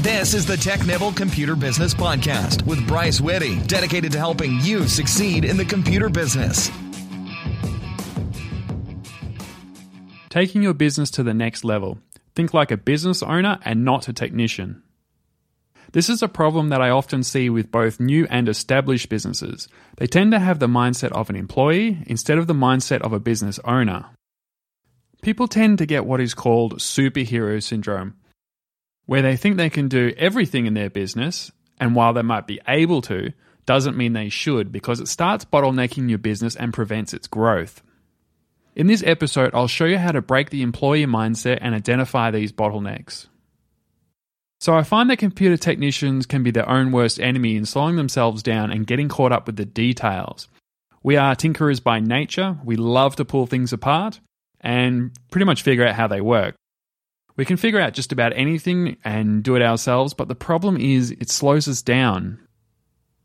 This is the Technibble Computer Business Podcast with Bryce Whitty, dedicated to helping you succeed in the computer business. Taking your business to the next level. Think like a business owner and not a technician. This is a problem that I often see with both new and established businesses. They tend to have the mindset of an employee instead of the mindset of a business owner. People tend to get what is called superhero syndrome, where they think they can do everything in their business, and while they might be able to, doesn't mean they should because it starts bottlenecking your business and prevents its growth. In this episode, I'll show you how to break the employee mindset and identify these bottlenecks. So, I find that computer technicians can be their own worst enemy in slowing themselves down and getting caught up with the details. We are tinkerers by nature, we love to pull things apart and pretty much figure out how they work. We can figure out just about anything and do it ourselves, but the problem is it slows us down.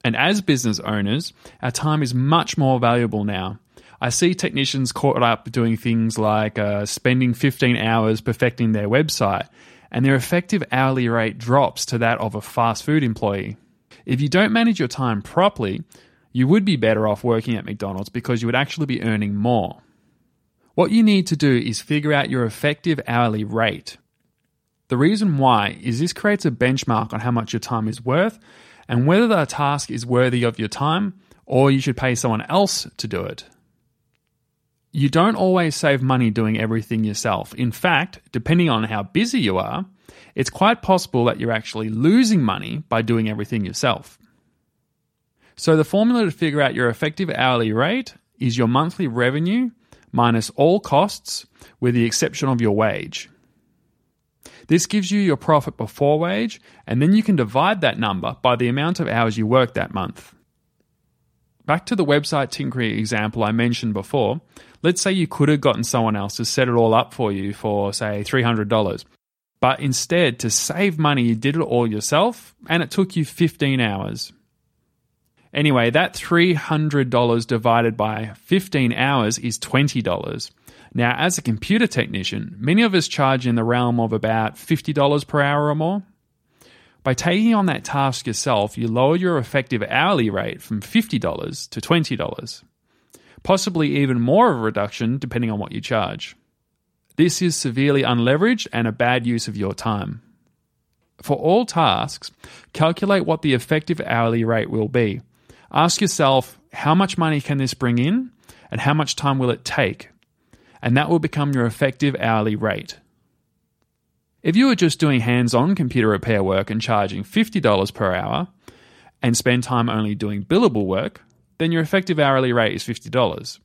And as business owners, our time is much more valuable now. I see technicians caught up doing things like uh, spending 15 hours perfecting their website, and their effective hourly rate drops to that of a fast food employee. If you don't manage your time properly, you would be better off working at McDonald's because you would actually be earning more. What you need to do is figure out your effective hourly rate. The reason why is this creates a benchmark on how much your time is worth and whether the task is worthy of your time or you should pay someone else to do it. You don't always save money doing everything yourself. In fact, depending on how busy you are, it's quite possible that you're actually losing money by doing everything yourself. So, the formula to figure out your effective hourly rate is your monthly revenue minus all costs, with the exception of your wage. This gives you your profit before wage, and then you can divide that number by the amount of hours you work that month. Back to the website tinkering example I mentioned before, let's say you could have gotten someone else to set it all up for you for, say, $300. But instead, to save money, you did it all yourself, and it took you 15 hours. Anyway, that $300 divided by 15 hours is $20. Now, as a computer technician, many of us charge in the realm of about $50 per hour or more. By taking on that task yourself, you lower your effective hourly rate from $50 to $20, possibly even more of a reduction depending on what you charge. This is severely unleveraged and a bad use of your time. For all tasks, calculate what the effective hourly rate will be. Ask yourself, how much money can this bring in and how much time will it take? and that will become your effective hourly rate. If you are just doing hands on computer repair work and charging $50 per hour and spend time only doing billable work, then your effective hourly rate is $50.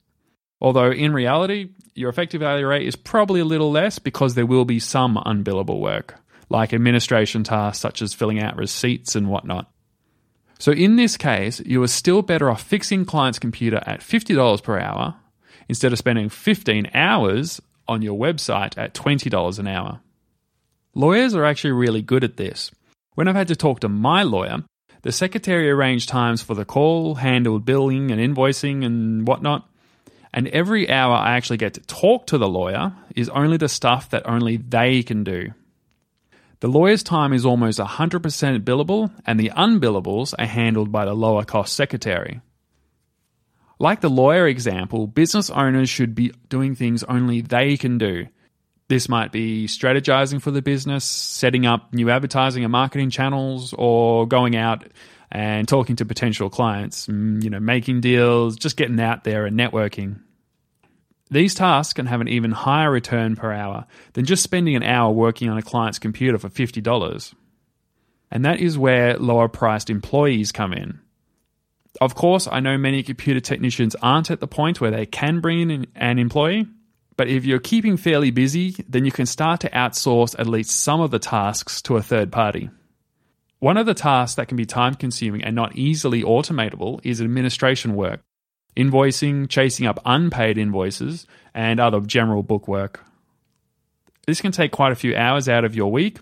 Although in reality, your effective hourly rate is probably a little less because there will be some unbillable work, like administration tasks such as filling out receipts and whatnot. So in this case, you are still better off fixing client's computer at $50 per hour instead of spending 15 hours on your website at $20 an hour. Lawyers are actually really good at this. When I've had to talk to my lawyer, the secretary arranged times for the call, handled billing and invoicing and whatnot. And every hour I actually get to talk to the lawyer is only the stuff that only they can do. The lawyer's time is almost 100% billable, and the unbillables are handled by the lower cost secretary. Like the lawyer example, business owners should be doing things only they can do. This might be strategizing for the business, setting up new advertising and marketing channels, or going out and talking to potential clients, mm, you know, making deals, just getting out there and networking. These tasks can have an even higher return per hour than just spending an hour working on a client's computer for $50. And that is where lower priced employees come in. Of course, I know many computer technicians aren't at the point where they can bring in an employee, but if you're keeping fairly busy, then you can start to outsource at least some of the tasks to a third party. One of the tasks that can be time consuming and not easily automatable is administration work, invoicing, chasing up unpaid invoices, and other general bookwork. This can take quite a few hours out of your week,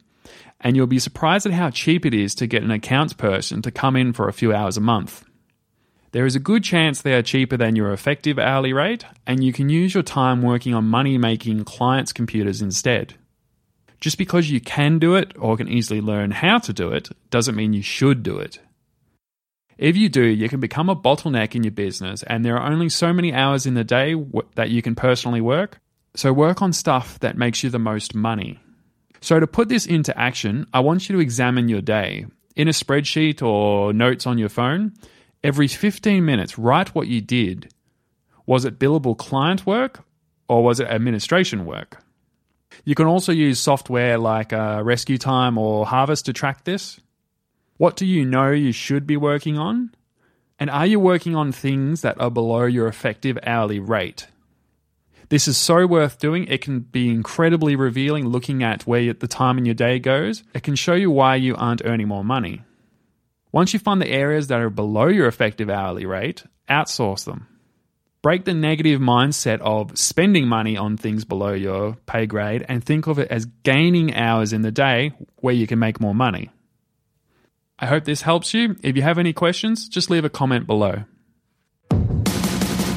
and you'll be surprised at how cheap it is to get an accounts person to come in for a few hours a month. There is a good chance they are cheaper than your effective hourly rate, and you can use your time working on money making clients' computers instead. Just because you can do it or can easily learn how to do it doesn't mean you should do it. If you do, you can become a bottleneck in your business, and there are only so many hours in the day w- that you can personally work. So work on stuff that makes you the most money. So, to put this into action, I want you to examine your day. In a spreadsheet or notes on your phone, every 15 minutes, write what you did. Was it billable client work or was it administration work? You can also use software like uh, RescueTime or Harvest to track this. What do you know you should be working on? And are you working on things that are below your effective hourly rate? This is so worth doing. It can be incredibly revealing looking at where the time in your day goes. It can show you why you aren't earning more money. Once you find the areas that are below your effective hourly rate, outsource them. Break the negative mindset of spending money on things below your pay grade and think of it as gaining hours in the day where you can make more money. I hope this helps you. If you have any questions, just leave a comment below.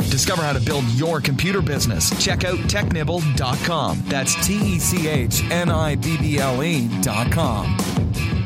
Discover how to build your computer business. Check out technibble.com. That's T E C H N I B B L E.com.